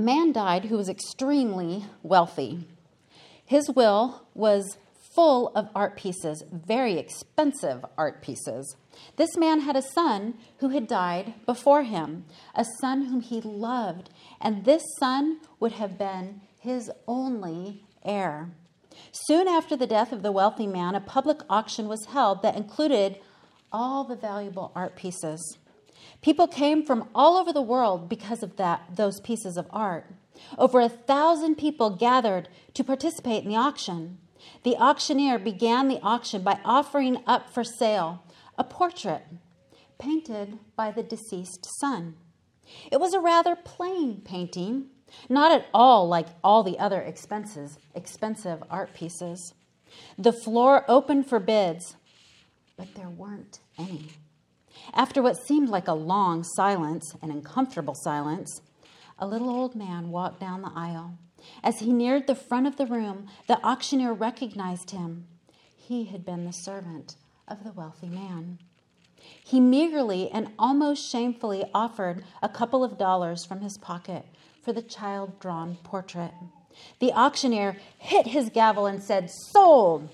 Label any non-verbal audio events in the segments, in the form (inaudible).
man died who was extremely wealthy. His will was full of art pieces, very expensive art pieces. This man had a son who had died before him, a son whom he loved, and this son would have been his only heir. Soon after the death of the wealthy man, a public auction was held that included all the valuable art pieces. People came from all over the world because of that, those pieces of art. Over a thousand people gathered to participate in the auction. The auctioneer began the auction by offering up for sale a portrait painted by the deceased son. It was a rather plain painting, not at all like all the other expenses, expensive art pieces. The floor opened for bids, but there weren't any. After what seemed like a long silence, an uncomfortable silence, a little old man walked down the aisle. As he neared the front of the room, the auctioneer recognized him. He had been the servant of the wealthy man. He meagerly and almost shamefully offered a couple of dollars from his pocket for the child drawn portrait. The auctioneer hit his gavel and said, Sold!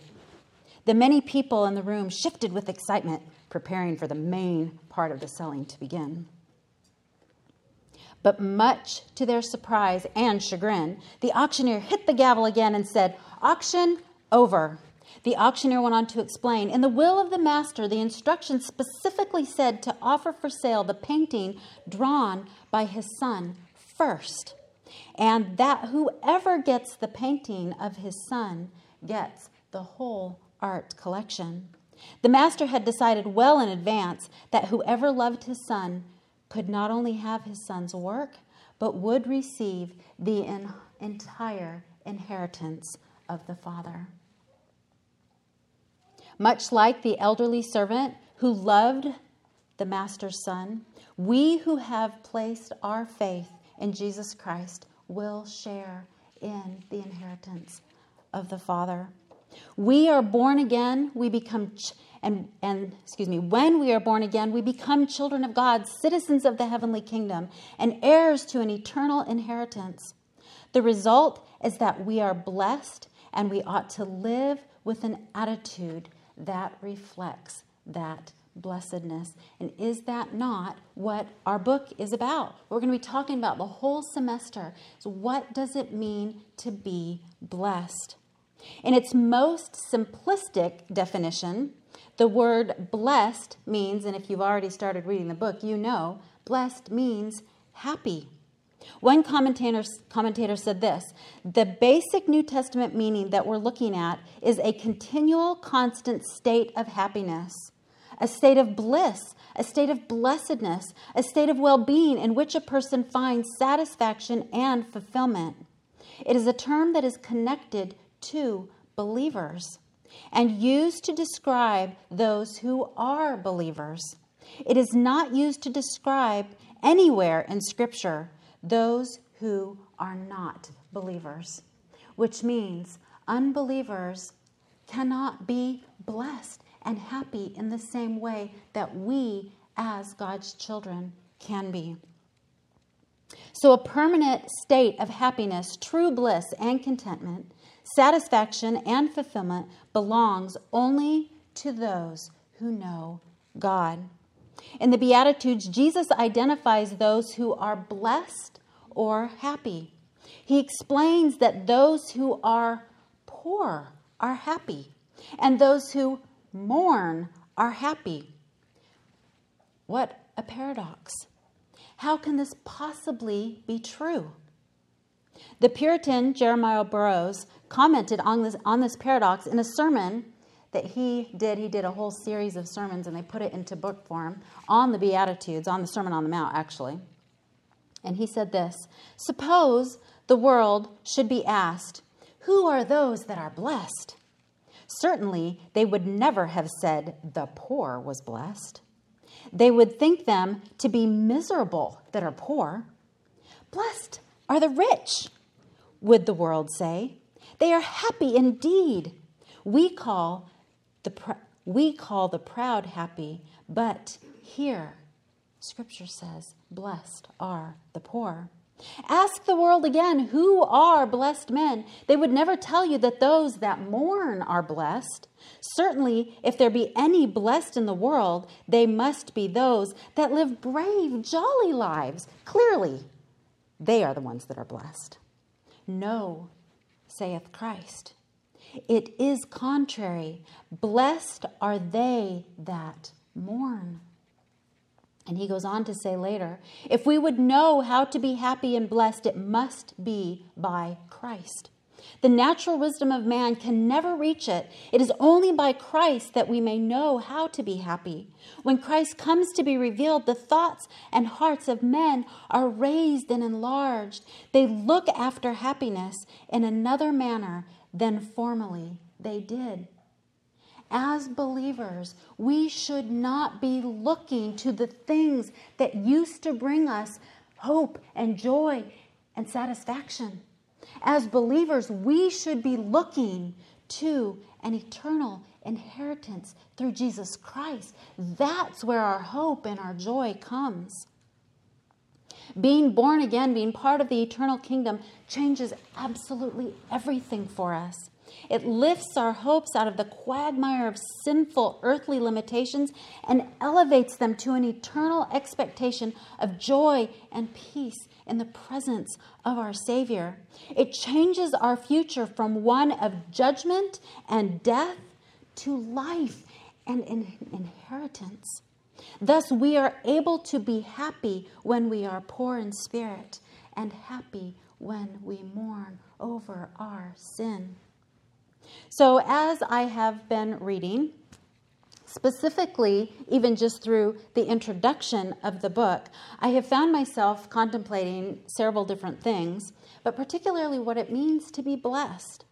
The many people in the room shifted with excitement, preparing for the main part of the selling to begin. But much to their surprise and chagrin, the auctioneer hit the gavel again and said, Auction over. The auctioneer went on to explain In the will of the master, the instructions specifically said to offer for sale the painting drawn by his son first, and that whoever gets the painting of his son gets the whole art collection. The master had decided well in advance that whoever loved his son could not only have his son's work, but would receive the entire inheritance of the father. Much like the elderly servant who loved the master's son, we who have placed our faith in Jesus Christ will share in the inheritance of the Father. We are born again, we become ch- and and excuse me, when we are born again, we become children of God, citizens of the heavenly kingdom, and heirs to an eternal inheritance. The result is that we are blessed and we ought to live with an attitude that reflects that blessedness. And is that not what our book is about? We're going to be talking about the whole semester. So, what does it mean to be blessed? In its most simplistic definition, the word blessed means, and if you've already started reading the book, you know, blessed means happy. One commentator, commentator said this The basic New Testament meaning that we're looking at is a continual, constant state of happiness, a state of bliss, a state of blessedness, a state of well being in which a person finds satisfaction and fulfillment. It is a term that is connected to believers and used to describe those who are believers. It is not used to describe anywhere in Scripture those who are not believers, which means unbelievers cannot be blessed and happy in the same way that we, as God's children, can be. So, a permanent state of happiness, true bliss, and contentment, satisfaction, and fulfillment belongs only to those who know God. In the Beatitudes, Jesus identifies those who are blessed or happy. He explains that those who are poor are happy, and those who mourn are happy. What a paradox. How can this possibly be true? The Puritan Jeremiah Burroughs commented on this, on this paradox in a sermon that he did. He did a whole series of sermons and they put it into book form on the Beatitudes, on the Sermon on the Mount, actually. And he said this Suppose the world should be asked, Who are those that are blessed? Certainly, they would never have said the poor was blessed. They would think them to be miserable that are poor. Blessed are the rich, would the world say. They are happy indeed. We call the, pr- we call the proud happy, but here, Scripture says, blessed are the poor. Ask the world again who are blessed men. They would never tell you that those that mourn are blessed. Certainly, if there be any blessed in the world, they must be those that live brave, jolly lives. Clearly, they are the ones that are blessed. No, saith Christ. It is contrary. Blessed are they that mourn. And he goes on to say later if we would know how to be happy and blessed, it must be by Christ. The natural wisdom of man can never reach it. It is only by Christ that we may know how to be happy. When Christ comes to be revealed, the thoughts and hearts of men are raised and enlarged. They look after happiness in another manner than formerly they did as believers, we should not be looking to the things that used to bring us hope and joy and satisfaction. As believers, we should be looking to an eternal inheritance through Jesus Christ. That's where our hope and our joy comes. Being born again, being part of the eternal kingdom, changes absolutely everything for us. It lifts our hopes out of the quagmire of sinful earthly limitations and elevates them to an eternal expectation of joy and peace in the presence of our Savior. It changes our future from one of judgment and death to life and inheritance. Thus, we are able to be happy when we are poor in spirit and happy when we mourn over our sin. So, as I have been reading, specifically, even just through the introduction of the book, I have found myself contemplating several different things, but particularly what it means to be blessed.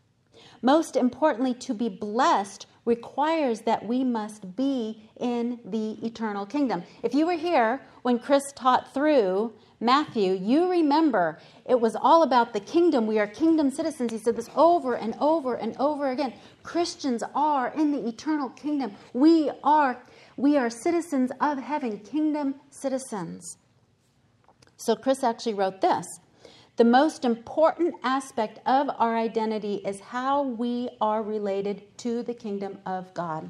Most importantly, to be blessed requires that we must be in the eternal kingdom. If you were here when Chris taught through Matthew, you remember it was all about the kingdom. We are kingdom citizens. He said this over and over and over again. Christians are in the eternal kingdom. We are we are citizens of heaven, kingdom citizens. So Chris actually wrote this. The most important aspect of our identity is how we are related to the kingdom of God.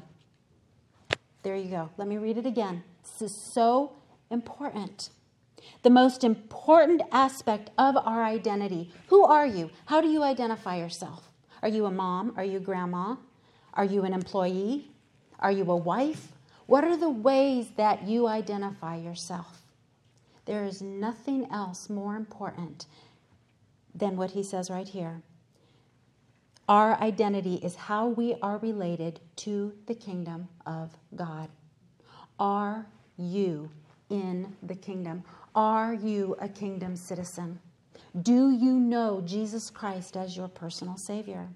There you go. Let me read it again. This is so important the most important aspect of our identity. Who are you? How do you identify yourself? Are you a mom? Are you grandma? Are you an employee? Are you a wife? What are the ways that you identify yourself? There is nothing else more important than what he says right here. Our identity is how we are related to the kingdom of God. Are you in the kingdom? Are you a kingdom citizen? Do you know Jesus Christ as your personal Savior?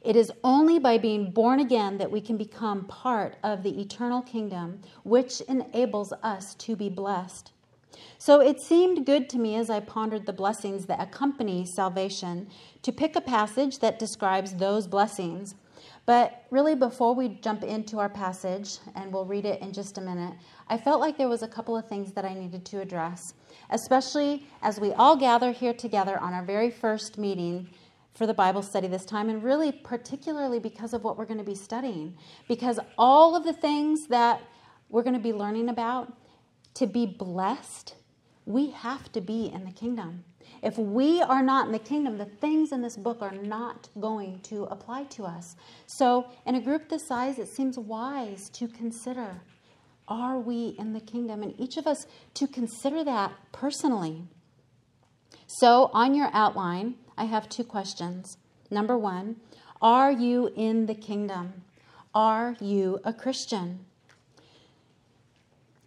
It is only by being born again that we can become part of the eternal kingdom, which enables us to be blessed. So it seemed good to me as I pondered the blessings that accompany salvation to pick a passage that describes those blessings. But really, before we jump into our passage, and we'll read it in just a minute, I felt like there was a couple of things that I needed to address, especially as we all gather here together on our very first meeting for the Bible study this time, and really particularly because of what we're going to be studying. Because all of the things that we're going to be learning about, to be blessed, we have to be in the kingdom. If we are not in the kingdom, the things in this book are not going to apply to us. So, in a group this size, it seems wise to consider are we in the kingdom? And each of us to consider that personally. So, on your outline, I have two questions. Number one, are you in the kingdom? Are you a Christian?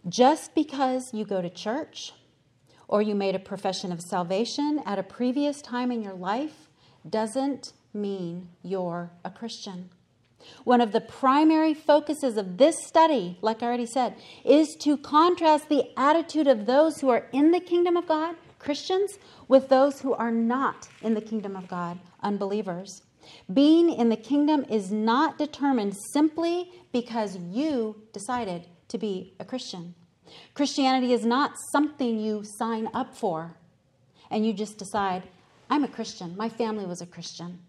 Just because you go to church or you made a profession of salvation at a previous time in your life doesn't mean you're a Christian. One of the primary focuses of this study, like I already said, is to contrast the attitude of those who are in the kingdom of God, Christians, with those who are not in the kingdom of God, unbelievers. Being in the kingdom is not determined simply because you decided to be a Christian. Christianity is not something you sign up for and you just decide, I'm a Christian. My family was a Christian.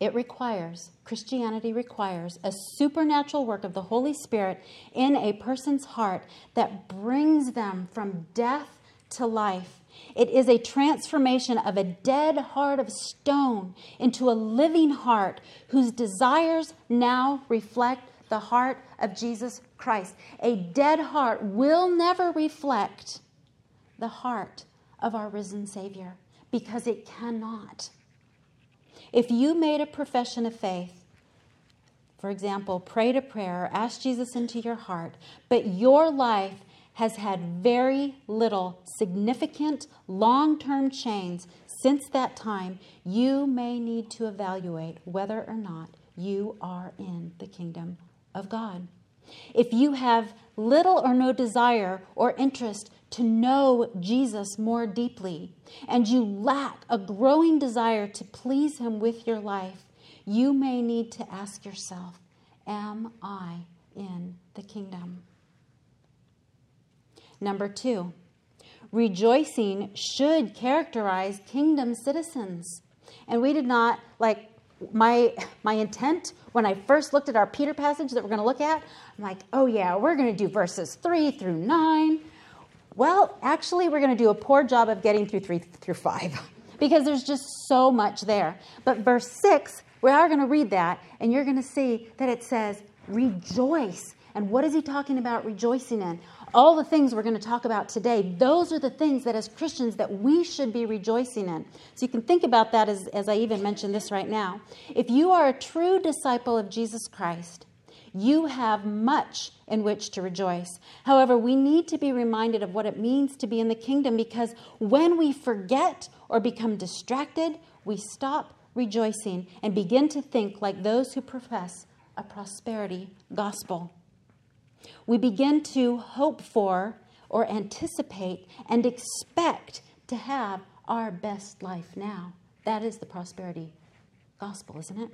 It requires, Christianity requires, a supernatural work of the Holy Spirit in a person's heart that brings them from death to life. It is a transformation of a dead heart of stone into a living heart whose desires now reflect the heart of Jesus Christ. A dead heart will never reflect the heart of our risen Savior because it cannot. If you made a profession of faith, for example, prayed a prayer, asked Jesus into your heart, but your life has had very little significant long term change since that time, you may need to evaluate whether or not you are in the kingdom of God. If you have little or no desire or interest to know Jesus more deeply, and you lack a growing desire to please Him with your life, you may need to ask yourself Am I in the kingdom? Number two, rejoicing should characterize kingdom citizens. And we did not, like, my, my intent when I first looked at our Peter passage that we're going to look at, I'm like, oh yeah, we're going to do verses 3 through 9. Well, actually, we're going to do a poor job of getting through 3 through 5 (laughs) because there's just so much there. But verse 6, we are going to read that, and you're going to see that it says, rejoice. And what is he talking about rejoicing in? All the things we're going to talk about today those are the things that as christians that we should be rejoicing in so you can think about that as, as i even mentioned this right now if you are a true disciple of jesus christ you have much in which to rejoice. However, we need to be reminded of what it means to be in the kingdom because when we forget or become distracted, we stop rejoicing and begin to think like those who profess a prosperity gospel. We begin to hope for or anticipate and expect to have our best life now. That is the prosperity gospel, isn't it?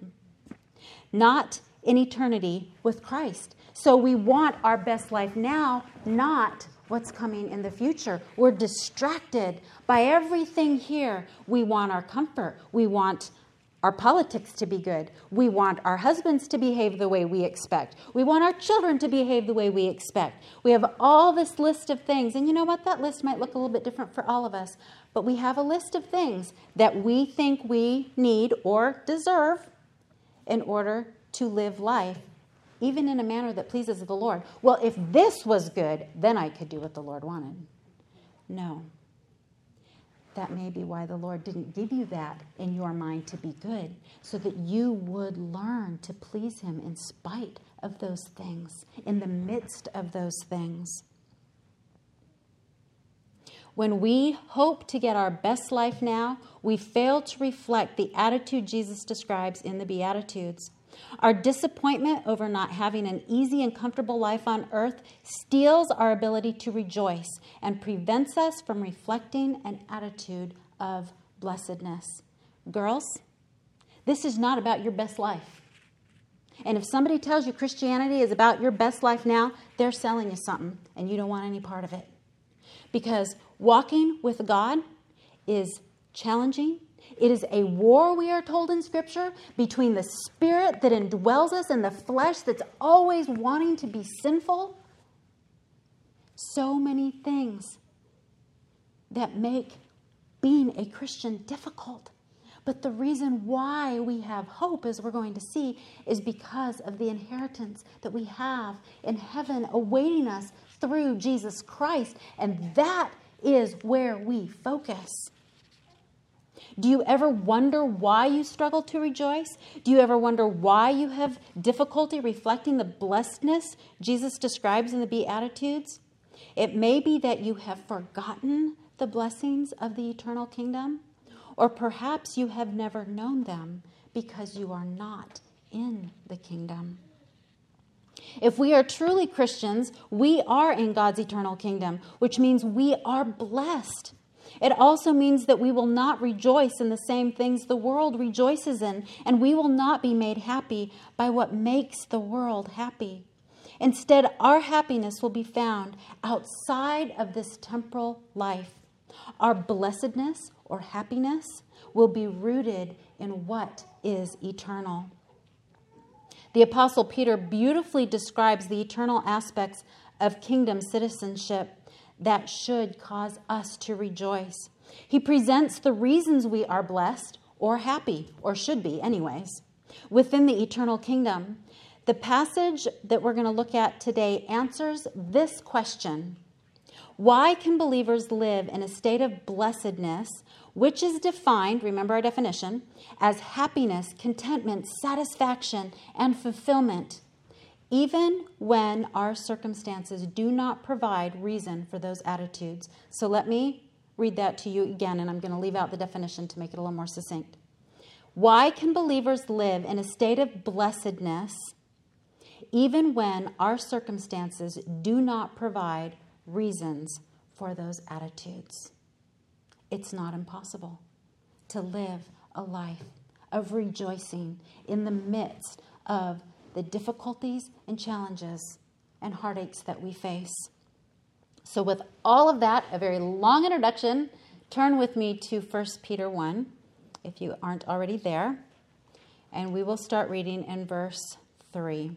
Not in eternity with Christ. So we want our best life now, not what's coming in the future. We're distracted by everything here. We want our comfort. We want our politics to be good. We want our husbands to behave the way we expect. We want our children to behave the way we expect. We have all this list of things. And you know what? That list might look a little bit different for all of us. But we have a list of things that we think we need or deserve in order to live life, even in a manner that pleases the Lord. Well, if this was good, then I could do what the Lord wanted. No. That may be why the Lord didn't give you that in your mind to be good, so that you would learn to please Him in spite of those things, in the midst of those things. When we hope to get our best life now, we fail to reflect the attitude Jesus describes in the Beatitudes. Our disappointment over not having an easy and comfortable life on earth steals our ability to rejoice and prevents us from reflecting an attitude of blessedness. Girls, this is not about your best life. And if somebody tells you Christianity is about your best life now, they're selling you something and you don't want any part of it. Because walking with God is challenging, it is a war, we are told in Scripture, between the spirit that indwells us and the flesh that's always wanting to be sinful. So many things that make being a Christian difficult. But the reason why we have hope, as we're going to see, is because of the inheritance that we have in heaven awaiting us through Jesus Christ. And that is where we focus. Do you ever wonder why you struggle to rejoice? Do you ever wonder why you have difficulty reflecting the blessedness Jesus describes in the Beatitudes? It may be that you have forgotten the blessings of the eternal kingdom, or perhaps you have never known them because you are not in the kingdom. If we are truly Christians, we are in God's eternal kingdom, which means we are blessed. It also means that we will not rejoice in the same things the world rejoices in, and we will not be made happy by what makes the world happy. Instead, our happiness will be found outside of this temporal life. Our blessedness or happiness will be rooted in what is eternal. The Apostle Peter beautifully describes the eternal aspects of kingdom citizenship that should cause us to rejoice. He presents the reasons we are blessed or happy, or should be, anyways, within the eternal kingdom. The passage that we're going to look at today answers this question Why can believers live in a state of blessedness, which is defined, remember our definition, as happiness, contentment, satisfaction, and fulfillment? Even when our circumstances do not provide reason for those attitudes. So let me read that to you again, and I'm going to leave out the definition to make it a little more succinct. Why can believers live in a state of blessedness even when our circumstances do not provide reasons for those attitudes? It's not impossible to live a life of rejoicing in the midst of the difficulties and challenges and heartaches that we face. So, with all of that, a very long introduction, turn with me to 1 Peter 1, if you aren't already there, and we will start reading in verse 3.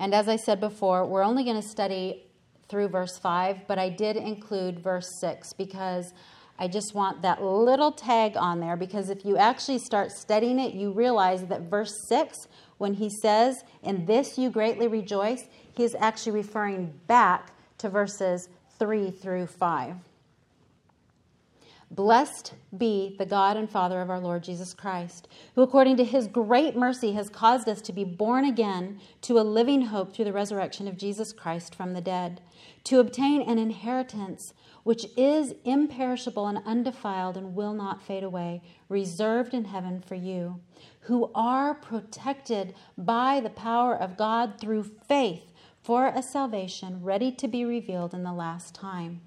And as I said before, we're only going to study through verse 5, but I did include verse 6 because I just want that little tag on there because if you actually start studying it, you realize that verse 6, when he says, In this you greatly rejoice, he is actually referring back to verses 3 through 5. Blessed be the God and Father of our Lord Jesus Christ, who according to his great mercy has caused us to be born again to a living hope through the resurrection of Jesus Christ from the dead, to obtain an inheritance which is imperishable and undefiled and will not fade away, reserved in heaven for you, who are protected by the power of God through faith for a salvation ready to be revealed in the last time.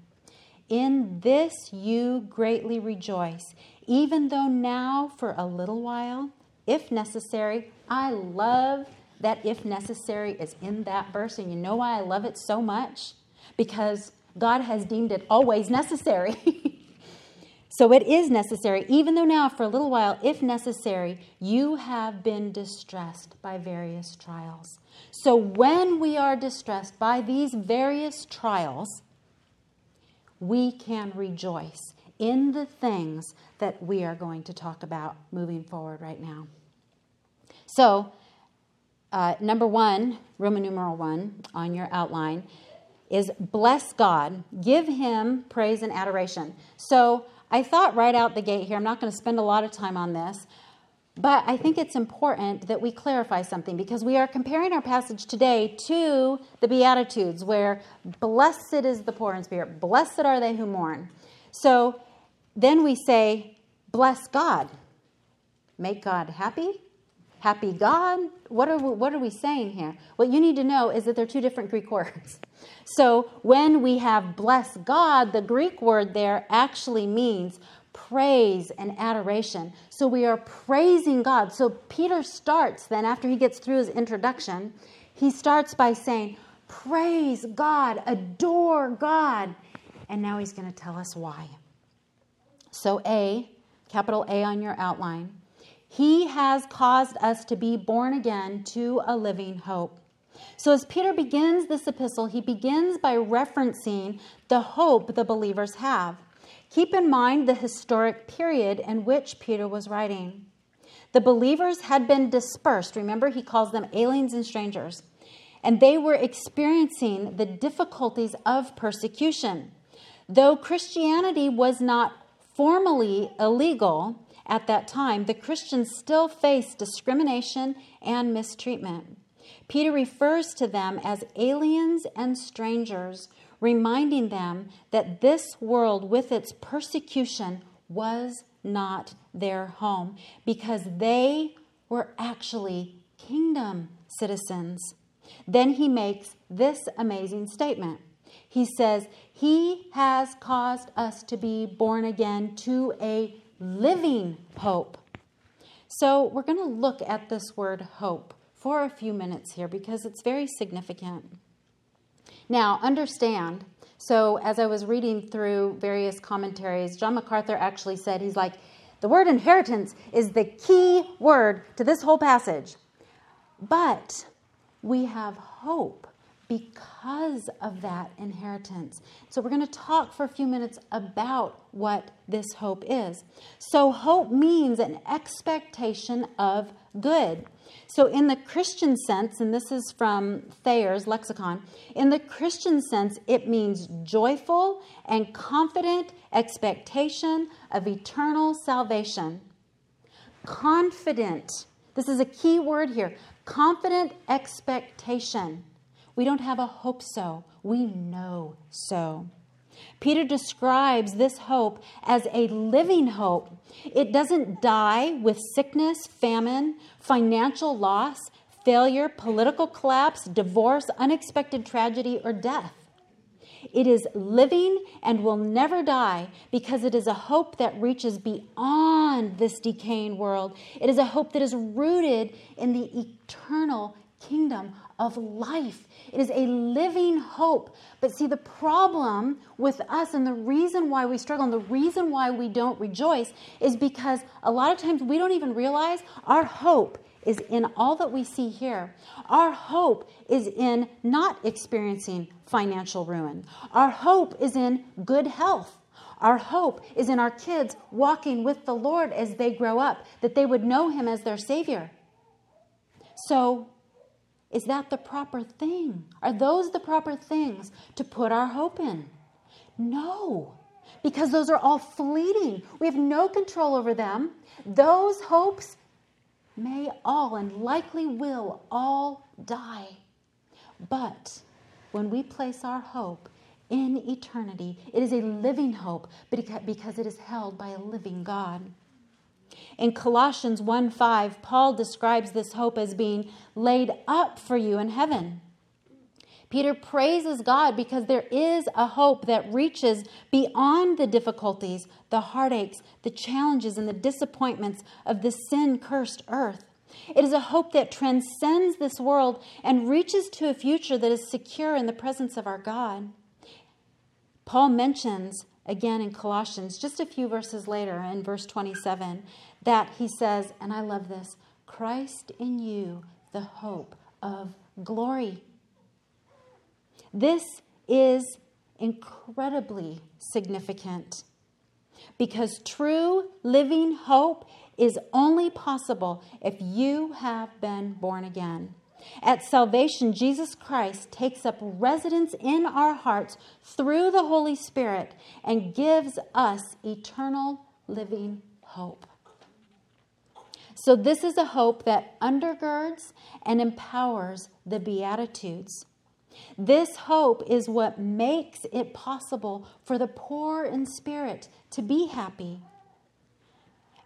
In this you greatly rejoice, even though now for a little while, if necessary, I love that if necessary is in that verse. And you know why I love it so much? Because God has deemed it always necessary. (laughs) so it is necessary, even though now, for a little while, if necessary, you have been distressed by various trials. So when we are distressed by these various trials, we can rejoice in the things that we are going to talk about moving forward right now. So, uh, number one, Roman numeral one on your outline is bless God, give Him praise and adoration. So I thought right out the gate here, I'm not going to spend a lot of time on this, but I think it's important that we clarify something because we are comparing our passage today to the Beatitudes, where blessed is the poor in spirit, blessed are they who mourn. So then we say, bless God. Make God happy, happy God? What are, we, what are we saying here? What you need to know is that they're two different Greek words. (laughs) So when we have bless God, the Greek word there actually means praise and adoration. So we are praising God. So Peter starts then, after he gets through his introduction, he starts by saying, Praise God, adore God. And now he's going to tell us why. So, A, capital A on your outline he has caused us to be born again to a living hope. So, as Peter begins this epistle, he begins by referencing the hope the believers have. Keep in mind the historic period in which Peter was writing. The believers had been dispersed. Remember, he calls them aliens and strangers. And they were experiencing the difficulties of persecution. Though Christianity was not formally illegal, at that time, the Christians still faced discrimination and mistreatment. Peter refers to them as aliens and strangers, reminding them that this world, with its persecution, was not their home because they were actually kingdom citizens. Then he makes this amazing statement. He says, He has caused us to be born again to a living hope. So we're going to look at this word hope for a few minutes here because it's very significant. Now, understand, so as I was reading through various commentaries, John MacArthur actually said, he's like, the word inheritance is the key word to this whole passage. But we have hope because of that inheritance. So, we're going to talk for a few minutes about what this hope is. So, hope means an expectation of good. So, in the Christian sense, and this is from Thayer's lexicon, in the Christian sense, it means joyful and confident expectation of eternal salvation. Confident, this is a key word here confident expectation. We don't have a hope so, we know so. Peter describes this hope as a living hope. It doesn't die with sickness, famine, financial loss, failure, political collapse, divorce, unexpected tragedy, or death. It is living and will never die because it is a hope that reaches beyond this decaying world. It is a hope that is rooted in the eternal kingdom of life. It is a living hope. But see, the problem with us and the reason why we struggle and the reason why we don't rejoice is because a lot of times we don't even realize our hope is in all that we see here. Our hope is in not experiencing financial ruin. Our hope is in good health. Our hope is in our kids walking with the Lord as they grow up, that they would know Him as their Savior. So, is that the proper thing? Are those the proper things to put our hope in? No, because those are all fleeting. We have no control over them. Those hopes may all and likely will all die. But when we place our hope in eternity, it is a living hope because it is held by a living God. In Colossians 1 5, Paul describes this hope as being laid up for you in heaven. Peter praises God because there is a hope that reaches beyond the difficulties, the heartaches, the challenges, and the disappointments of the sin cursed earth. It is a hope that transcends this world and reaches to a future that is secure in the presence of our God. Paul mentions again in Colossians, just a few verses later, in verse 27, that he says, and I love this Christ in you, the hope of glory. This is incredibly significant because true living hope is only possible if you have been born again. At salvation, Jesus Christ takes up residence in our hearts through the Holy Spirit and gives us eternal living hope. So, this is a hope that undergirds and empowers the Beatitudes. This hope is what makes it possible for the poor in spirit to be happy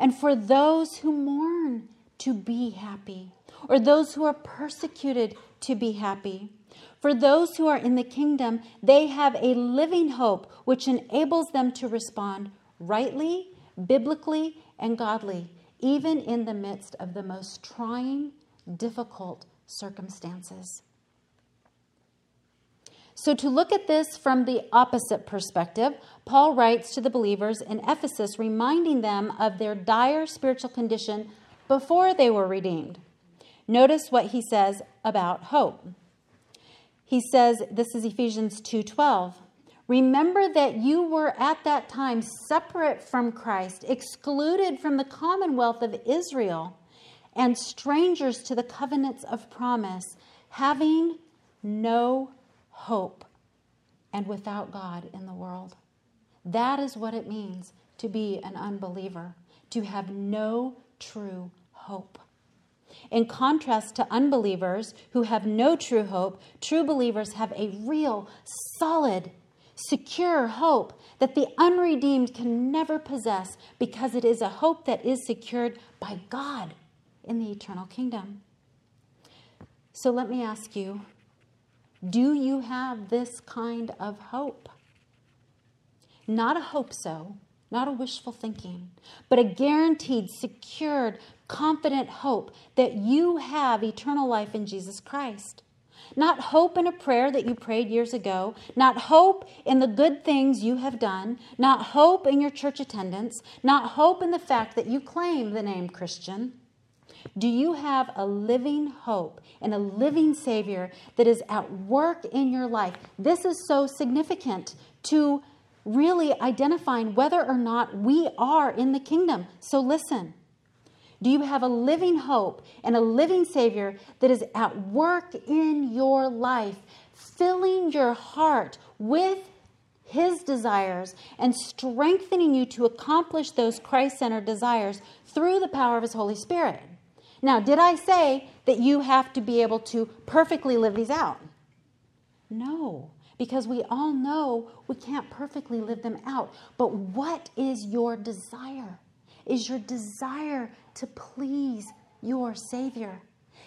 and for those who mourn to be happy, or those who are persecuted to be happy. For those who are in the kingdom, they have a living hope which enables them to respond rightly, biblically, and godly, even in the midst of the most trying, difficult circumstances. So, to look at this from the opposite perspective, Paul writes to the believers in Ephesus, reminding them of their dire spiritual condition before they were redeemed. Notice what he says about hope. He says, this is Ephesians 2:12. Remember that you were at that time separate from Christ, excluded from the commonwealth of Israel, and strangers to the covenants of promise, having no hope, and without God in the world. That is what it means to be an unbeliever, to have no true hope. In contrast to unbelievers who have no true hope, true believers have a real, solid, secure hope that the unredeemed can never possess because it is a hope that is secured by God in the eternal kingdom. So let me ask you do you have this kind of hope? Not a hope so, not a wishful thinking, but a guaranteed, secured, confident hope that you have eternal life in Jesus Christ. Not hope in a prayer that you prayed years ago, not hope in the good things you have done, not hope in your church attendance, not hope in the fact that you claim the name Christian. Do you have a living hope and a living Savior that is at work in your life? This is so significant to really identifying whether or not we are in the kingdom. So listen. Do you have a living hope and a living Savior that is at work in your life, filling your heart with His desires and strengthening you to accomplish those Christ centered desires through the power of His Holy Spirit? Now, did I say that you have to be able to perfectly live these out? No, because we all know we can't perfectly live them out. But what is your desire? Is your desire to please your Savior?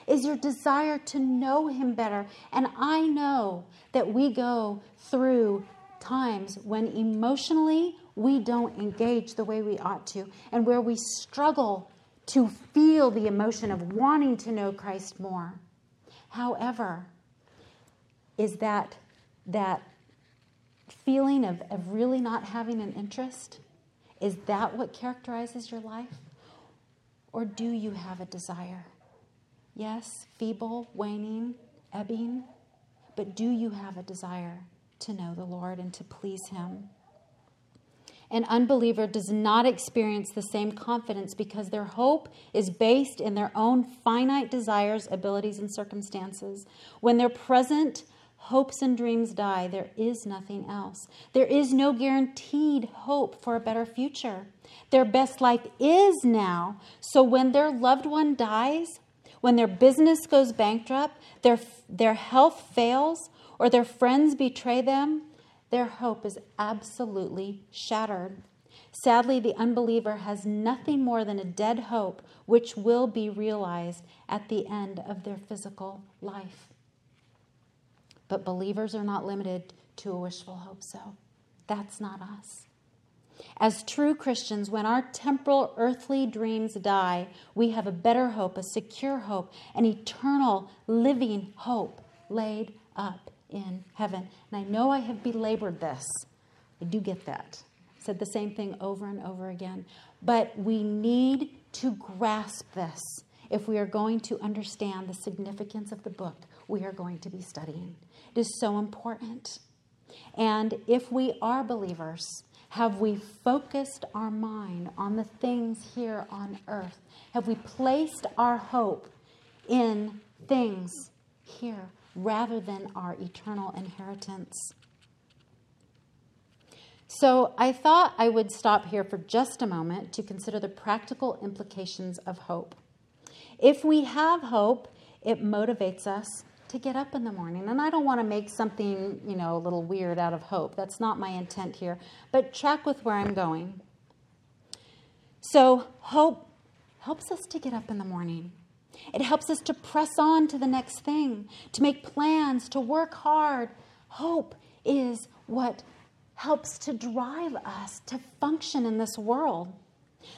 Is your desire to know Him better? And I know that we go through times when emotionally we don't engage the way we ought to, and where we struggle to feel the emotion of wanting to know Christ more. However, is that that feeling of, of really not having an interest? Is that what characterizes your life? Or do you have a desire? Yes, feeble, waning, ebbing, but do you have a desire to know the Lord and to please Him? An unbeliever does not experience the same confidence because their hope is based in their own finite desires, abilities, and circumstances. When their present hopes and dreams die, there is nothing else. There is no guaranteed hope for a better future. Their best life is now. So when their loved one dies, when their business goes bankrupt, their, their health fails, or their friends betray them, their hope is absolutely shattered. Sadly, the unbeliever has nothing more than a dead hope which will be realized at the end of their physical life. But believers are not limited to a wishful hope, so that's not us. As true Christians, when our temporal earthly dreams die, we have a better hope, a secure hope, an eternal living hope laid up in heaven. And I know I have belabored this. I do get that. Said the same thing over and over again. But we need to grasp this if we are going to understand the significance of the book we are going to be studying. It is so important. And if we are believers, have we focused our mind on the things here on earth? Have we placed our hope in things here rather than our eternal inheritance? So I thought I would stop here for just a moment to consider the practical implications of hope. If we have hope, it motivates us to get up in the morning. And I don't want to make something, you know, a little weird out of hope. That's not my intent here. But track with where I'm going. So, hope helps us to get up in the morning. It helps us to press on to the next thing, to make plans, to work hard. Hope is what helps to drive us to function in this world.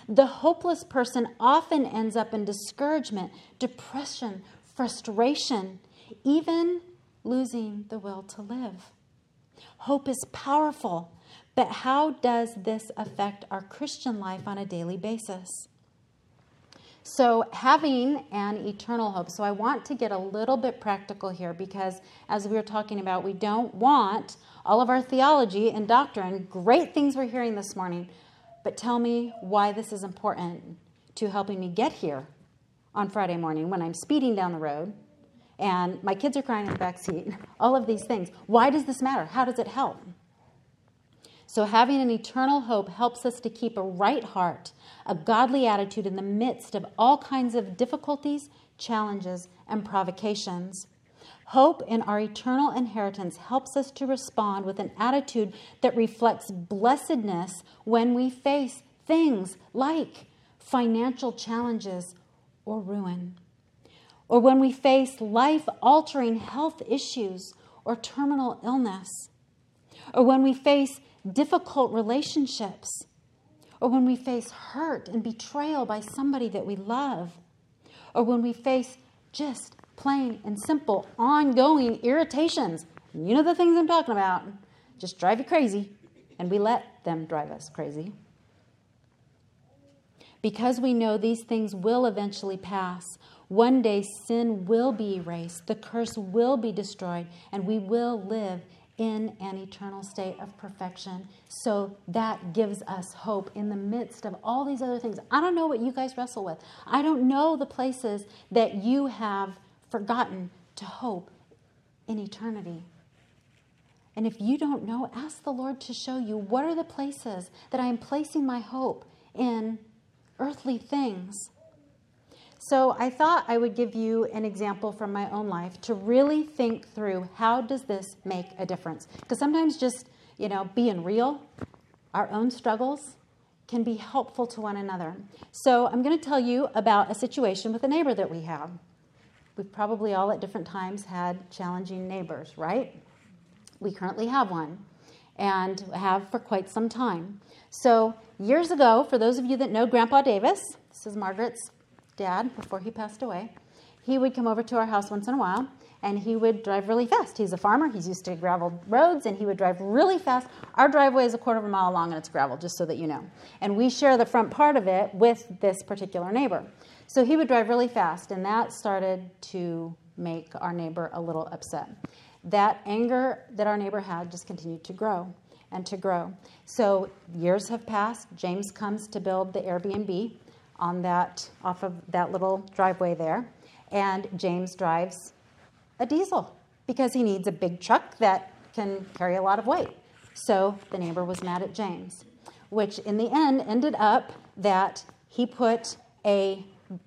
The hopeless person often ends up in discouragement, depression, frustration, even losing the will to live. Hope is powerful, but how does this affect our Christian life on a daily basis? So, having an eternal hope. So, I want to get a little bit practical here because, as we were talking about, we don't want all of our theology and doctrine, great things we're hearing this morning, but tell me why this is important to helping me get here on Friday morning when I'm speeding down the road and my kids are crying in the back seat, (laughs) all of these things. Why does this matter? How does it help? So, having an eternal hope helps us to keep a right heart, a godly attitude in the midst of all kinds of difficulties, challenges, and provocations. Hope in our eternal inheritance helps us to respond with an attitude that reflects blessedness when we face things like financial challenges or ruin or when we face life altering health issues or terminal illness, or when we face difficult relationships, or when we face hurt and betrayal by somebody that we love, or when we face just plain and simple ongoing irritations. You know the things I'm talking about. Just drive you crazy, and we let them drive us crazy. Because we know these things will eventually pass, one day sin will be erased, the curse will be destroyed, and we will live in an eternal state of perfection. So that gives us hope in the midst of all these other things. I don't know what you guys wrestle with. I don't know the places that you have forgotten to hope in eternity. And if you don't know, ask the Lord to show you what are the places that I am placing my hope in earthly things so I thought I would give you an example from my own life to really think through how does this make a difference? Because sometimes just, you know, being real, our own struggles can be helpful to one another. So I'm going to tell you about a situation with a neighbor that we have. We've probably all at different times had challenging neighbors, right? We currently have one and have for quite some time. So, years ago, for those of you that know Grandpa Davis, this is Margaret's dad before he passed away, he would come over to our house once in a while and he would drive really fast. He's a farmer, he's used to gravel roads, and he would drive really fast. Our driveway is a quarter of a mile long and it's gravel, just so that you know. And we share the front part of it with this particular neighbor. So he would drive really fast, and that started to make our neighbor a little upset. That anger that our neighbor had just continued to grow and to grow. So years have passed. James comes to build the Airbnb on that off of that little driveway there. And James drives a diesel because he needs a big truck that can carry a lot of weight. So the neighbor was mad at James, which in the end ended up that he put a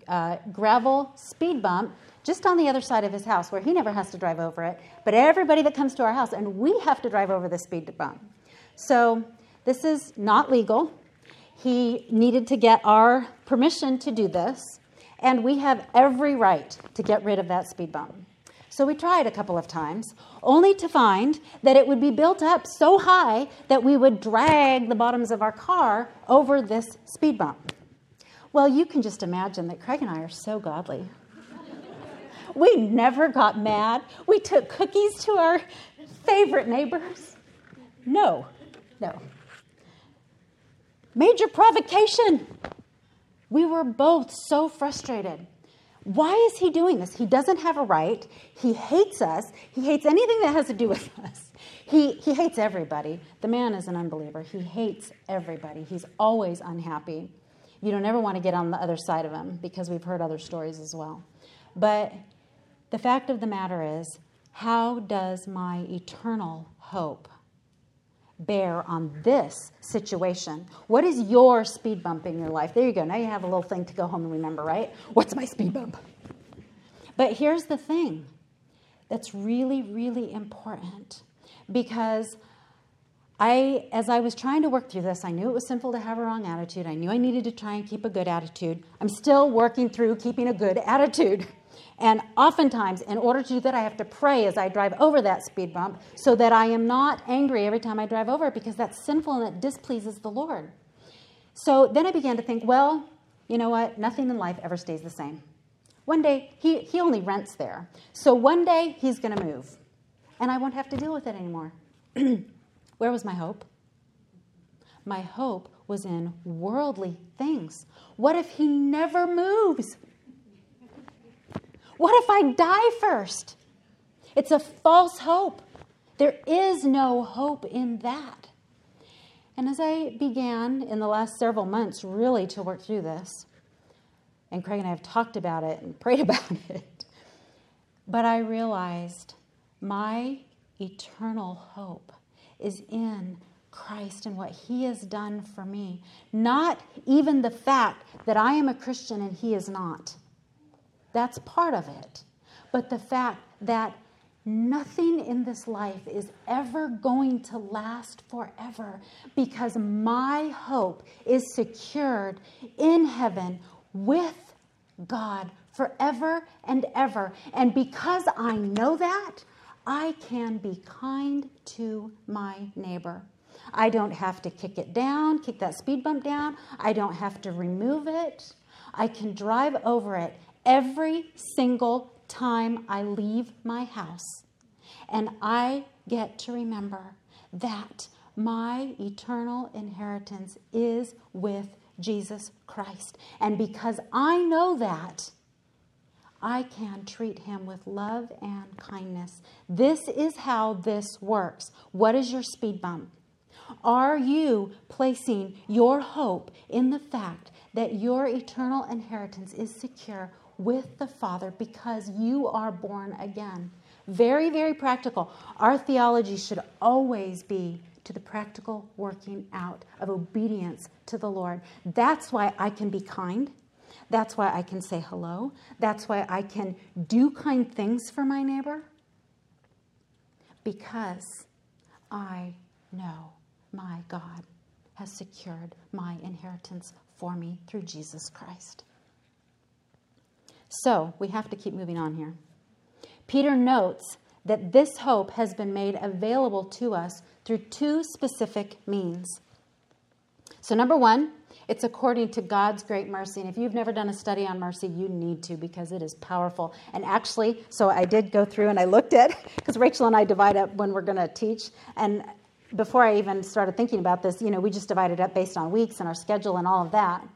uh, gravel speed bump just on the other side of his house where he never has to drive over it, but everybody that comes to our house, and we have to drive over the speed bump. So this is not legal he needed to get our permission to do this, and we have every right to get rid of that speed bump. So we tried a couple of times, only to find that it would be built up so high that we would drag the bottoms of our car over this speed bump. Well, you can just imagine that Craig and I are so godly. we never got mad. We took cookies to our favorite neighbors. No, no. Major provocation. We were both so frustrated. Why is he doing this? He doesn't have a right. He hates us. He hates anything that has to do with (laughs) us. He, he hates everybody. The man is an unbeliever. He hates everybody. He's always unhappy. You don't ever want to get on the other side of him because we've heard other stories as well. But the fact of the matter is, how does my eternal hope bear on this situation? What is your speed bump in your life? There you go. Now you have a little thing to go home and remember, right? What's my speed bump? But here's the thing that's really, really important because I, as I was trying to work through this, I knew it was sinful to have a wrong attitude. I knew I needed to try and keep a good attitude. I'm still working through keeping a good attitude. (laughs) And oftentimes, in order to do that, I have to pray as I drive over that speed bump so that I am not angry every time I drive over it because that's sinful and it displeases the Lord. So then I began to think, well, you know what? Nothing in life ever stays the same. One day, he, he only rents there. So one day, he's going to move. And I won't have to deal with it anymore. (clears throat) Where was my hope? My hope was in worldly things. What if he never moves? What if I die first? It's a false hope. There is no hope in that. And as I began in the last several months really to work through this, and Craig and I have talked about it and (laughs) prayed about it, but I realized my eternal hope is in Christ and what He has done for me, not even the fact that I am a Christian and He is not. That's part of it. But the fact that nothing in this life is ever going to last forever because my hope is secured in heaven with God forever and ever. And because I know that, I can be kind to my neighbor. I don't have to kick it down, kick that speed bump down. I don't have to remove it. I can drive over it every single time I leave my house. And I get to remember that my eternal inheritance is with Jesus Christ. And because I know that, I can treat him with love and kindness. This is how this works. What is your speed bump? Are you placing your hope in the fact that your eternal inheritance is secure with the Father because you are born again? Very, very practical. Our theology should always be to the practical working out of obedience to the Lord. That's why I can be kind. That's why I can say hello. That's why I can do kind things for my neighbor. Because I know my God has secured my inheritance for me through Jesus Christ. So we have to keep moving on here. Peter notes that this hope has been made available to us through two specific means. So, number one, it's according to God's great mercy. And if you've never done a study on mercy, you need to because it is powerful. And actually, so I did go through and I looked at, (laughs) because Rachel and I divide up when we're going to teach. And before I even started thinking about this, you know, we just divided up based on weeks and our schedule and all of that.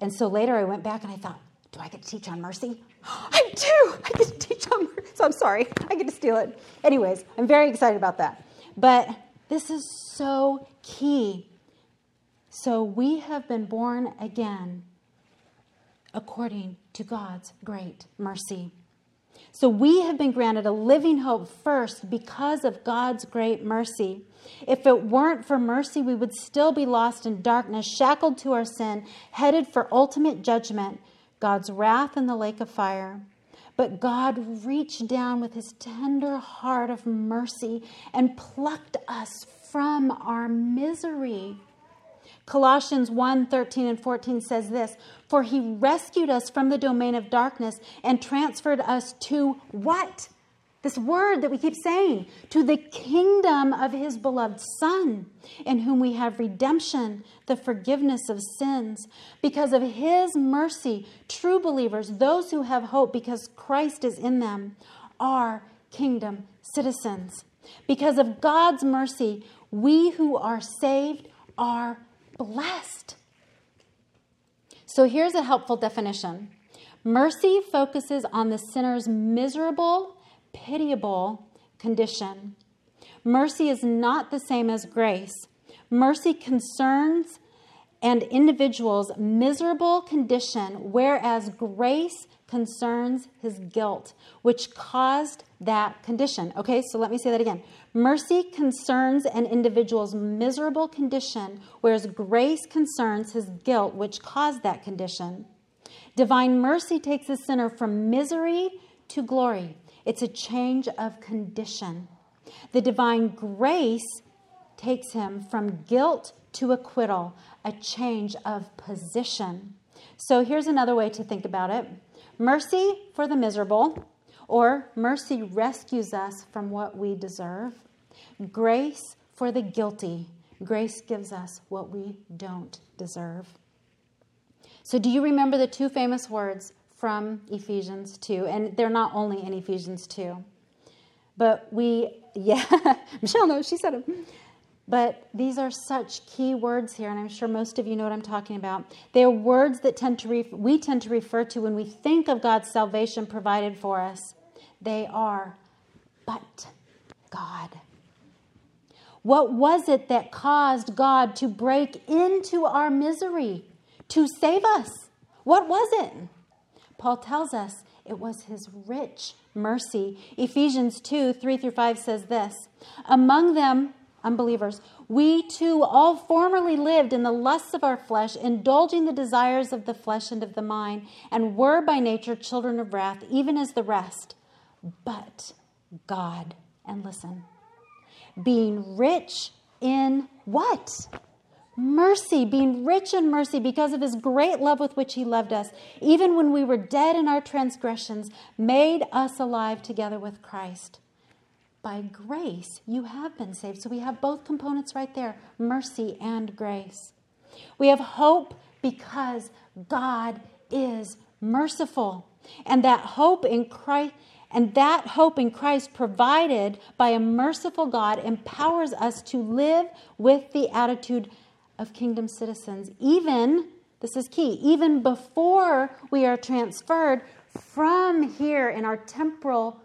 And so later I went back and I thought, do I get to teach on mercy? (gasps) I do. I get to teach on mercy. So I'm sorry. I get to steal it. Anyways, I'm very excited about that. But this is so key. So we have been born again according to God's great mercy. So we have been granted a living hope first because of God's great mercy. If it weren't for mercy, we would still be lost in darkness, shackled to our sin, headed for ultimate judgment, God's wrath in the lake of fire. But God reached down with his tender heart of mercy and plucked us from our misery. Colossians 1 13 and 14 says this For he rescued us from the domain of darkness and transferred us to what? This word that we keep saying, to the kingdom of his beloved Son, in whom we have redemption, the forgiveness of sins. Because of his mercy, true believers, those who have hope because Christ is in them, are kingdom citizens. Because of God's mercy, we who are saved are blessed. So here's a helpful definition mercy focuses on the sinner's miserable, pitiable condition. Mercy is not the same as grace. Mercy concerns an individual's miserable condition, whereas grace concerns his guilt, which caused that condition. Okay, so let me say that again. Mercy concerns an individual's miserable condition, whereas grace concerns his guilt, which caused that condition. Divine mercy takes a sinner from misery to glory, it's a change of condition. The divine grace takes him from guilt to acquittal, a change of position. So here's another way to think about it mercy for the miserable, or mercy rescues us from what we deserve. Grace for the guilty. Grace gives us what we don't deserve. So, do you remember the two famous words from Ephesians 2? And they're not only in Ephesians 2. But we, (laughs) yeah, Michelle knows, she said them. But these are such key words here, and I'm sure most of you know what I'm talking about. They are words that tend to re- we tend to refer to when we think of God's salvation provided for us. They are, but God. What was it that caused God to break into our misery, to save us? What was it? Paul tells us it was his rich mercy. Ephesians 2 3 through 5 says this Among them, unbelievers, we too all formerly lived in the lusts of our flesh, indulging the desires of the flesh and of the mind, and were by nature children of wrath, even as the rest. But God, and listen, being rich in what? Mercy, being rich in mercy because of his great love with which he loved us, even when we were dead in our transgressions, made us alive together with Christ. by grace you have been saved. So we have both components right there mercy and grace. We have hope because God is merciful. And that hope in Christ and that hope in Christ provided by a merciful God empowers us to live with the attitude of kingdom citizens even this is key even before we are transferred from here in our temporal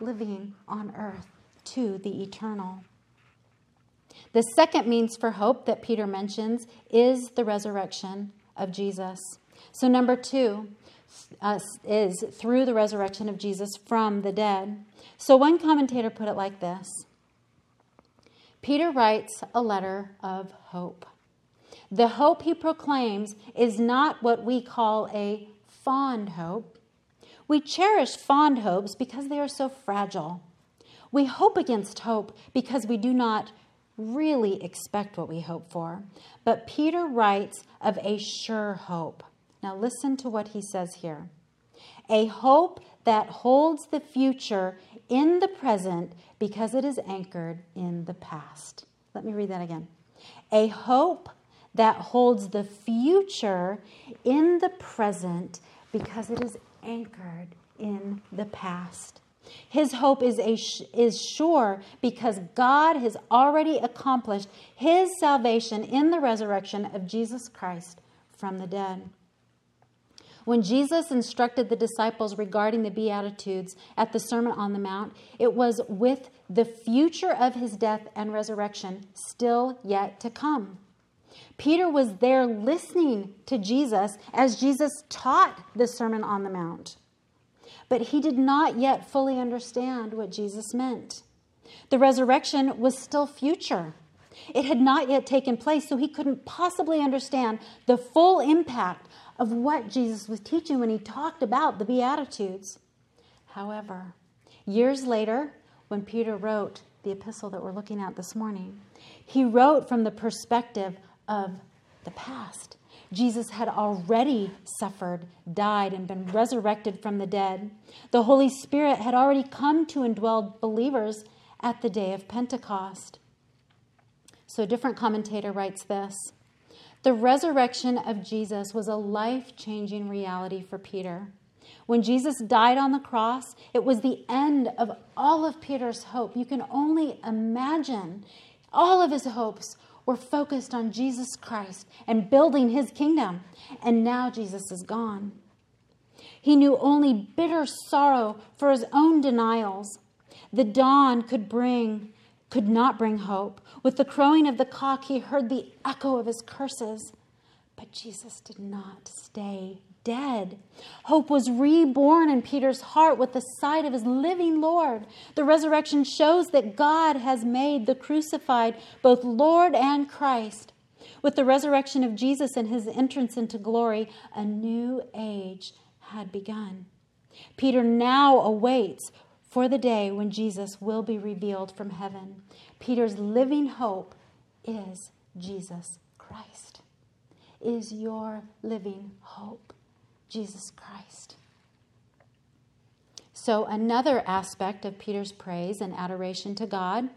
living on earth to the eternal. The second means for hope that Peter mentions is the resurrection of Jesus. So, number two uh, is through the resurrection of Jesus from the dead. So, one commentator put it like this Peter writes a letter of hope. The hope he proclaims is not what we call a fond hope. We cherish fond hopes because they are so fragile. We hope against hope because we do not really expect what we hope for. But Peter writes of a sure hope. Now, listen to what he says here a hope that holds the future in the present because it is anchored in the past. Let me read that again. A hope that holds the future in the present because it is anchored in the past. His hope is, a, is sure because God has already accomplished his salvation in the resurrection of Jesus Christ from the dead. When Jesus instructed the disciples regarding the Beatitudes at the Sermon on the Mount, it was with the future of his death and resurrection still yet to come. Peter was there listening to Jesus as Jesus taught the Sermon on the Mount. But he did not yet fully understand what Jesus meant. The resurrection was still future. It had not yet taken place, so he couldn't possibly understand the full impact of what Jesus was teaching when he talked about the Beatitudes. However, years later, when Peter wrote the epistle that we're looking at this morning, he wrote from the perspective of the past. Jesus had already suffered, died, and been resurrected from the dead. The Holy Spirit had already come to indwell believers at the day of Pentecost. So, a different commentator writes this The resurrection of Jesus was a life changing reality for Peter. When Jesus died on the cross, it was the end of all of Peter's hope. You can only imagine all of his hopes were focused on Jesus Christ and building his kingdom. And now Jesus is gone. He knew only bitter sorrow for his own denials. The dawn could bring could not bring hope. With the crowing of the cock, he heard the echo of his curses. But Jesus did not stay dead. Hope was reborn in Peter's heart with the sight of his living Lord. The resurrection shows that God has made the crucified both Lord and Christ. With the resurrection of Jesus and his entrance into glory, a new age had begun. Peter now awaits for the day when Jesus will be revealed from heaven. Peter's living hope is Jesus Christ. Is your living hope Jesus Christ. So, another aspect of Peter's praise and adoration to God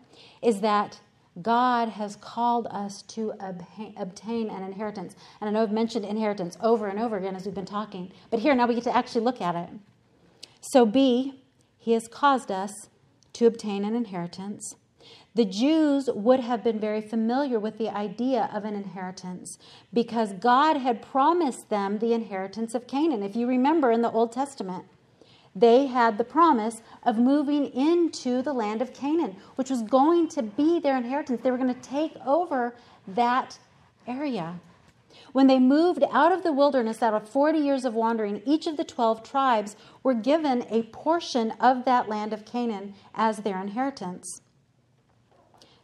is that God has called us to obtain an inheritance. And I know I've mentioned inheritance over and over again as we've been talking, but here now we get to actually look at it. So, B, He has caused us to obtain an inheritance. The Jews would have been very familiar with the idea of an inheritance because God had promised them the inheritance of Canaan. If you remember in the Old Testament, they had the promise of moving into the land of Canaan, which was going to be their inheritance. They were going to take over that area. When they moved out of the wilderness out of 40 years of wandering, each of the 12 tribes were given a portion of that land of Canaan as their inheritance.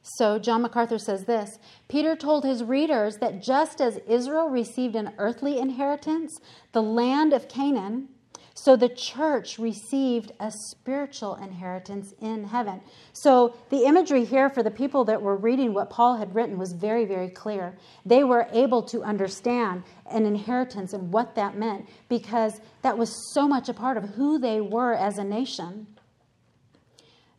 So, John MacArthur says this Peter told his readers that just as Israel received an earthly inheritance, the land of Canaan, so the church received a spiritual inheritance in heaven. So, the imagery here for the people that were reading what Paul had written was very, very clear. They were able to understand an inheritance and what that meant because that was so much a part of who they were as a nation.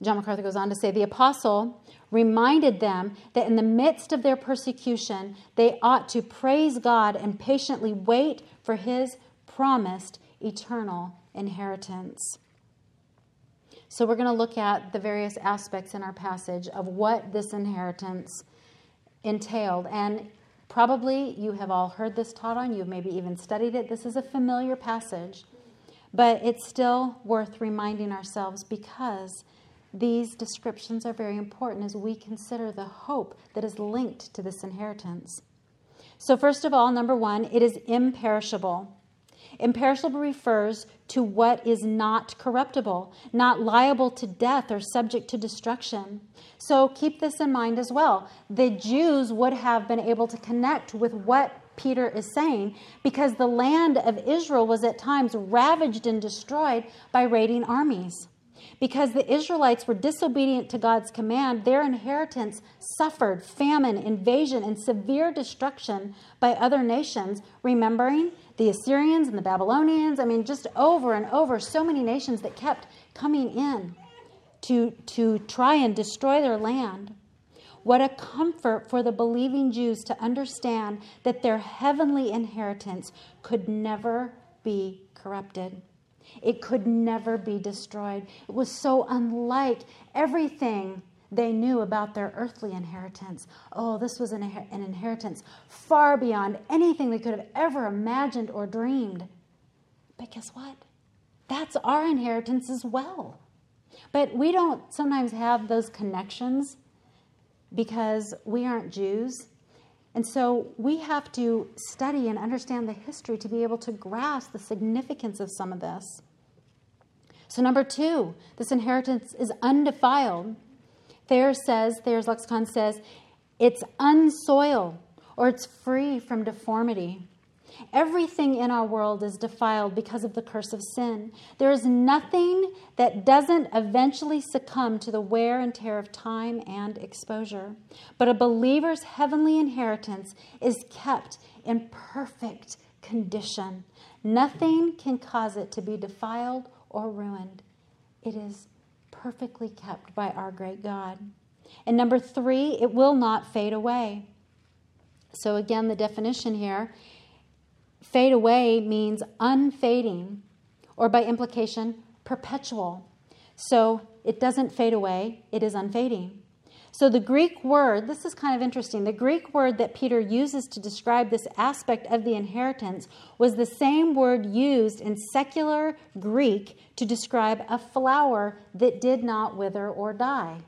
John MacArthur goes on to say the apostle reminded them that in the midst of their persecution, they ought to praise God and patiently wait for his promised eternal inheritance. So, we're going to look at the various aspects in our passage of what this inheritance entailed. And probably you have all heard this taught on, you've maybe even studied it. This is a familiar passage, but it's still worth reminding ourselves because these descriptions are very important as we consider the hope that is linked to this inheritance. So, first of all, number one, it is imperishable. Imperishable refers to what is not corruptible, not liable to death or subject to destruction. So keep this in mind as well. The Jews would have been able to connect with what Peter is saying because the land of Israel was at times ravaged and destroyed by raiding armies. Because the Israelites were disobedient to God's command, their inheritance suffered famine, invasion, and severe destruction by other nations, remembering the Assyrians and the Babylonians. I mean, just over and over, so many nations that kept coming in to, to try and destroy their land. What a comfort for the believing Jews to understand that their heavenly inheritance could never be corrupted. It could never be destroyed. It was so unlike everything they knew about their earthly inheritance. Oh, this was an, an inheritance far beyond anything they could have ever imagined or dreamed. But guess what? That's our inheritance as well. But we don't sometimes have those connections because we aren't Jews. And so we have to study and understand the history to be able to grasp the significance of some of this. So, number two, this inheritance is undefiled. Thayer says, Thayer's lexicon says, it's unsoiled or it's free from deformity. Everything in our world is defiled because of the curse of sin. There is nothing that doesn't eventually succumb to the wear and tear of time and exposure. But a believer's heavenly inheritance is kept in perfect condition. Nothing can cause it to be defiled or ruined. It is perfectly kept by our great God. And number three, it will not fade away. So, again, the definition here fade away means unfading, or by implication, perpetual. So, it doesn't fade away, it is unfading. So, the Greek word, this is kind of interesting. The Greek word that Peter uses to describe this aspect of the inheritance was the same word used in secular Greek to describe a flower that did not wither or die.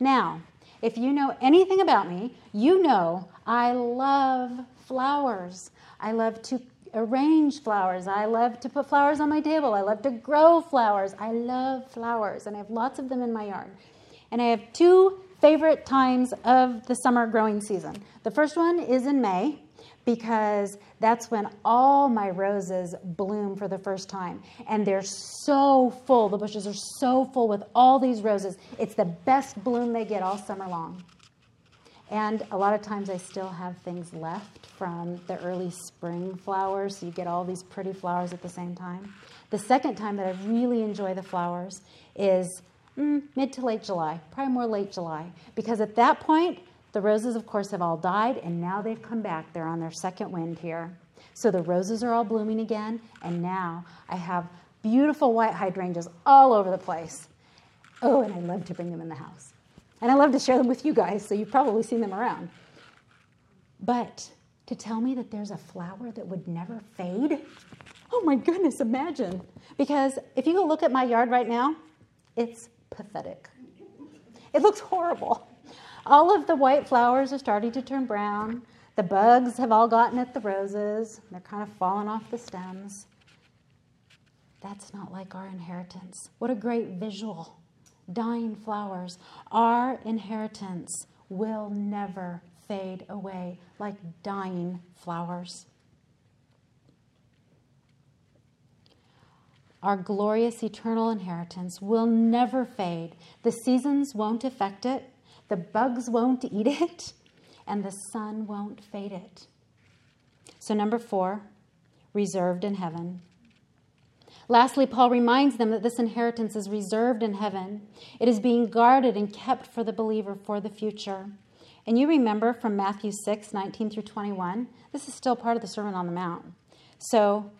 Now, if you know anything about me, you know I love flowers. I love to arrange flowers. I love to put flowers on my table. I love to grow flowers. I love flowers, and I have lots of them in my yard. And I have two favorite times of the summer growing season. The first one is in May because that's when all my roses bloom for the first time. And they're so full, the bushes are so full with all these roses. It's the best bloom they get all summer long. And a lot of times I still have things left from the early spring flowers, so you get all these pretty flowers at the same time. The second time that I really enjoy the flowers is mm, mid to late July, probably more late July, because at that point, the roses, of course, have all died, and now they've come back. They're on their second wind here. So the roses are all blooming again, and now I have beautiful white hydrangeas all over the place. Oh, and I love to bring them in the house. And I love to share them with you guys, so you've probably seen them around. But to tell me that there's a flower that would never fade, oh my goodness, imagine. Because if you go look at my yard right now, it's pathetic. It looks horrible. All of the white flowers are starting to turn brown. The bugs have all gotten at the roses. They're kind of falling off the stems. That's not like our inheritance. What a great visual. Dying flowers. Our inheritance will never fade away like dying flowers. Our glorious eternal inheritance will never fade. The seasons won't affect it, the bugs won't eat it, and the sun won't fade it. So, number four, reserved in heaven. Lastly, Paul reminds them that this inheritance is reserved in heaven. It is being guarded and kept for the believer for the future. And you remember from Matthew 6, 19 through 21, this is still part of the Sermon on the Mount. So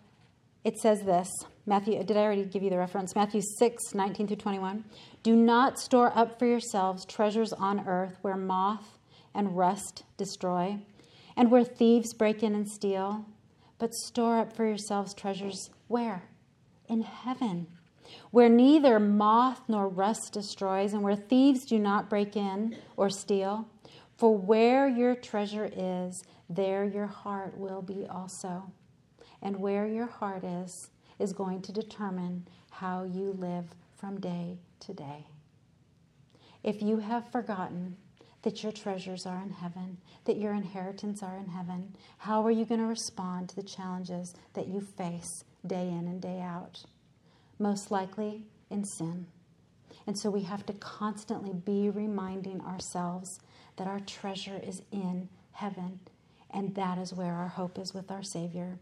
it says this Matthew, did I already give you the reference? Matthew 6, 19 through 21. Do not store up for yourselves treasures on earth where moth and rust destroy, and where thieves break in and steal, but store up for yourselves treasures where? In heaven, where neither moth nor rust destroys, and where thieves do not break in or steal. For where your treasure is, there your heart will be also. And where your heart is, is going to determine how you live from day to day. If you have forgotten that your treasures are in heaven, that your inheritance are in heaven, how are you going to respond to the challenges that you face day in and day out? Most likely in sin. And so we have to constantly be reminding ourselves that our treasure is in heaven, and that is where our hope is with our Savior.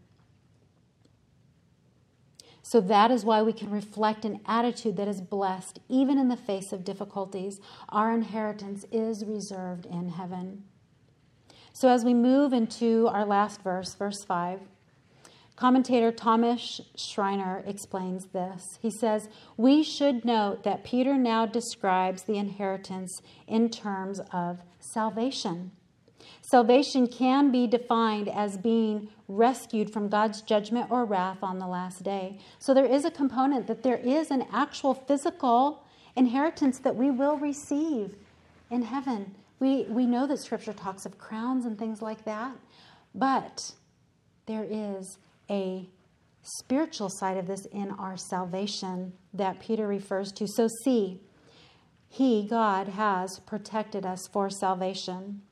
So that is why we can reflect an attitude that is blessed, even in the face of difficulties. Our inheritance is reserved in heaven. So as we move into our last verse, verse 5, Commentator Thomas Schreiner explains this. He says, We should note that Peter now describes the inheritance in terms of salvation. Salvation can be defined as being rescued from God's judgment or wrath on the last day. So there is a component that there is an actual physical inheritance that we will receive in heaven. We, we know that Scripture talks of crowns and things like that, but there is a spiritual side of this in our salvation that Peter refers to. So, see, He, God, has protected us for salvation.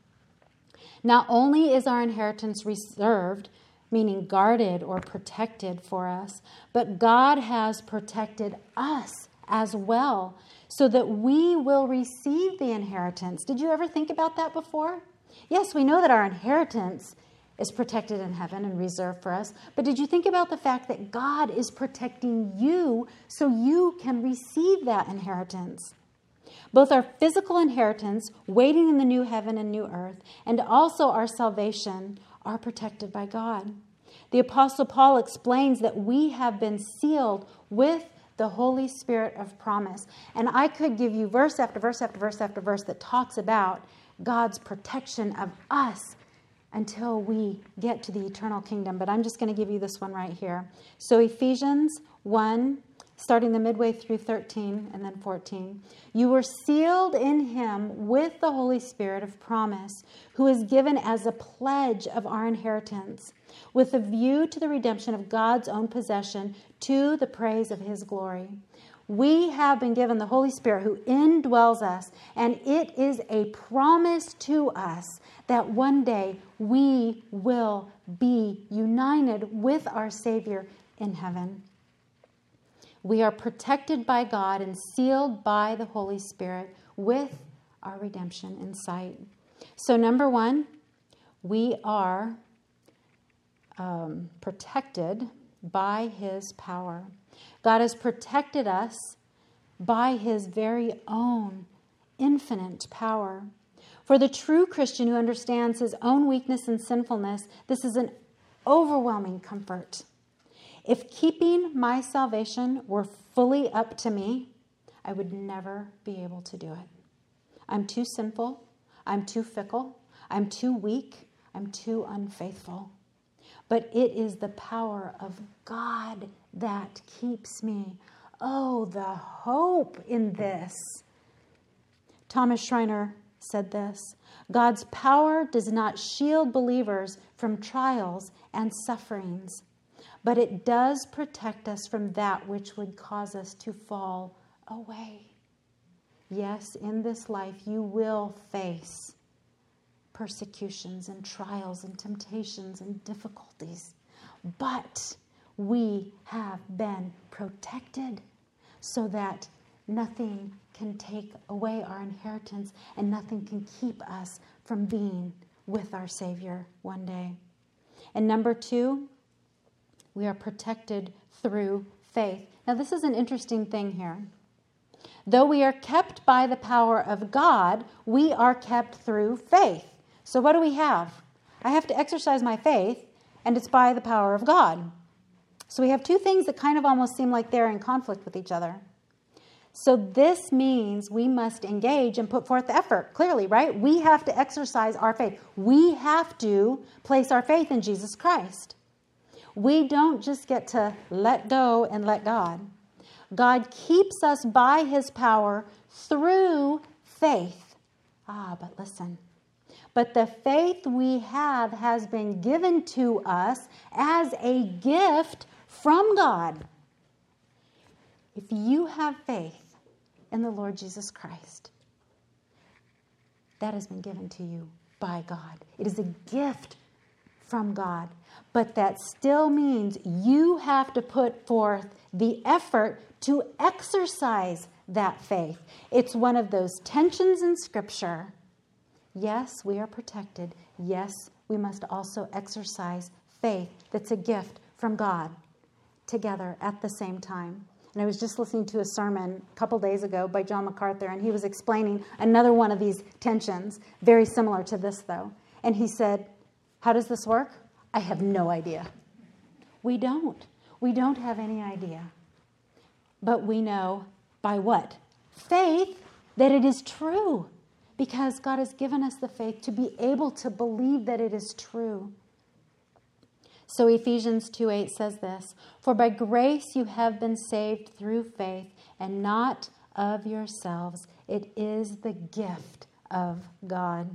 Not only is our inheritance reserved, meaning guarded or protected for us, but God has protected us as well so that we will receive the inheritance. Did you ever think about that before? Yes, we know that our inheritance is protected in heaven and reserved for us. But did you think about the fact that God is protecting you so you can receive that inheritance? Both our physical inheritance, waiting in the new heaven and new earth, and also our salvation are protected by God. The Apostle Paul explains that we have been sealed with the Holy Spirit of promise. And I could give you verse after verse after verse after verse that talks about God's protection of us until we get to the eternal kingdom. But I'm just going to give you this one right here. So, Ephesians 1, starting the midway through 13 and then 14. You were sealed in him with the Holy Spirit of promise, who is given as a pledge of our inheritance, with a view to the redemption of God's own possession to the praise of his glory. We have been given the Holy Spirit who indwells us, and it is a promise to us that one day we will be united with our Savior in heaven. We are protected by God and sealed by the Holy Spirit with our redemption in sight. So, number one, we are um, protected by His power. God has protected us by His very own infinite power. For the true Christian who understands his own weakness and sinfulness, this is an overwhelming comfort. If keeping my salvation were fully up to me, I would never be able to do it. I'm too sinful. I'm too fickle. I'm too weak. I'm too unfaithful. But it is the power of God that keeps me. Oh, the hope in this. Thomas Schreiner said this God's power does not shield believers from trials and sufferings, but it does protect us from that which would cause us to fall away. Yes, in this life you will face persecutions and trials and temptations and difficulties, but we have been protected so that nothing can take away our inheritance and nothing can keep us from being with our Savior one day. And number two, we are protected through faith. Now, this is an interesting thing here. Though we are kept by the power of God, we are kept through faith. So, what do we have? I have to exercise my faith, and it's by the power of God. So, we have two things that kind of almost seem like they're in conflict with each other. So, this means we must engage and put forth effort, clearly, right? We have to exercise our faith. We have to place our faith in Jesus Christ. We don't just get to let go and let God. God keeps us by his power through faith. Ah, but listen. But the faith we have has been given to us as a gift from God. If you have faith in the Lord Jesus Christ, that has been given to you by God. It is a gift from God. But that still means you have to put forth the effort to exercise that faith. It's one of those tensions in Scripture. Yes, we are protected. Yes, we must also exercise faith that's a gift from God together at the same time. And I was just listening to a sermon a couple days ago by John MacArthur, and he was explaining another one of these tensions, very similar to this, though. And he said, How does this work? I have no idea. We don't. We don't have any idea. But we know by what? Faith that it is true. Because God has given us the faith to be able to believe that it is true. So Ephesians 2 8 says this For by grace you have been saved through faith, and not of yourselves. It is the gift of God.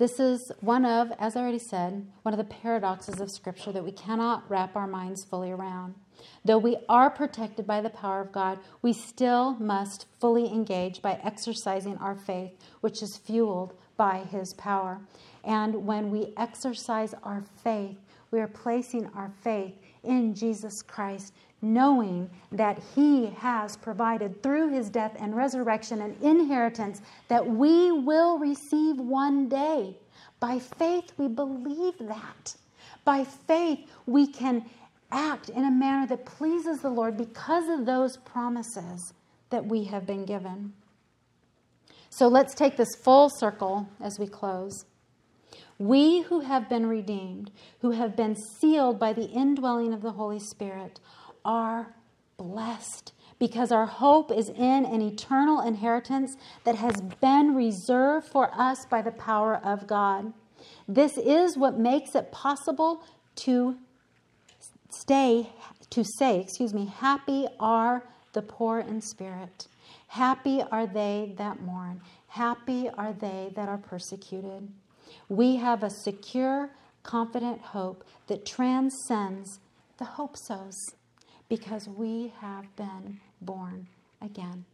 This is one of, as I already said, one of the paradoxes of Scripture that we cannot wrap our minds fully around. Though we are protected by the power of God, we still must fully engage by exercising our faith, which is fueled by His power. And when we exercise our faith, we are placing our faith in Jesus Christ, knowing that He has provided through His death and resurrection an inheritance that we will receive one day. By faith, we believe that. By faith, we can act in a manner that pleases the Lord because of those promises that we have been given. So let's take this full circle as we close. We who have been redeemed, who have been sealed by the indwelling of the Holy Spirit, are blessed because our hope is in an eternal inheritance that has been reserved for us by the power of God. This is what makes it possible to stay to say, excuse me, happy are the poor in spirit. Happy are they that mourn. Happy are they that are persecuted. We have a secure, confident hope that transcends the hope so's because we have been born again.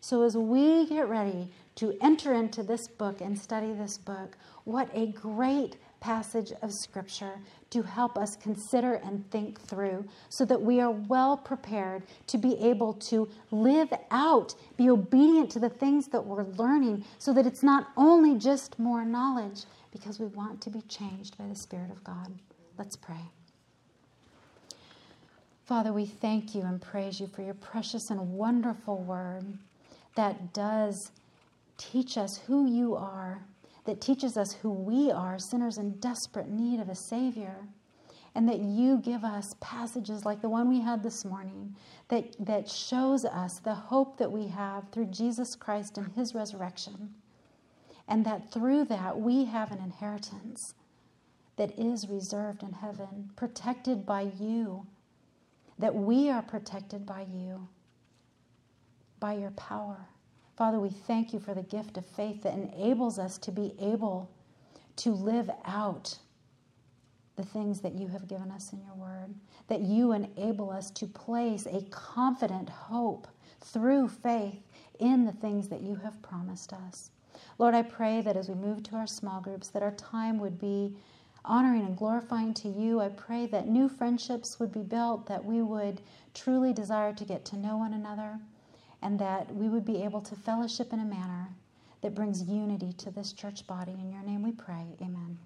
So, as we get ready to enter into this book and study this book, what a great passage of Scripture to help us consider and think through so that we are well prepared to be able to live out, be obedient to the things that we're learning, so that it's not only just more knowledge, because we want to be changed by the Spirit of God. Let's pray. Father, we thank you and praise you for your precious and wonderful word that does teach us who you are, that teaches us who we are, sinners in desperate need of a Savior. And that you give us passages like the one we had this morning that, that shows us the hope that we have through Jesus Christ and his resurrection. And that through that we have an inheritance that is reserved in heaven, protected by you that we are protected by you, by your power. Father, we thank you for the gift of faith that enables us to be able to live out the things that you have given us in your word, that you enable us to place a confident hope through faith in the things that you have promised us. Lord, I pray that as we move to our small groups, that our time would be honoring and glorifying to you. I pray that new friendships would be built, that we would truly desire to get to know one another, and that we would be able to fellowship in a manner that brings unity to this church body. In your name we pray. Amen.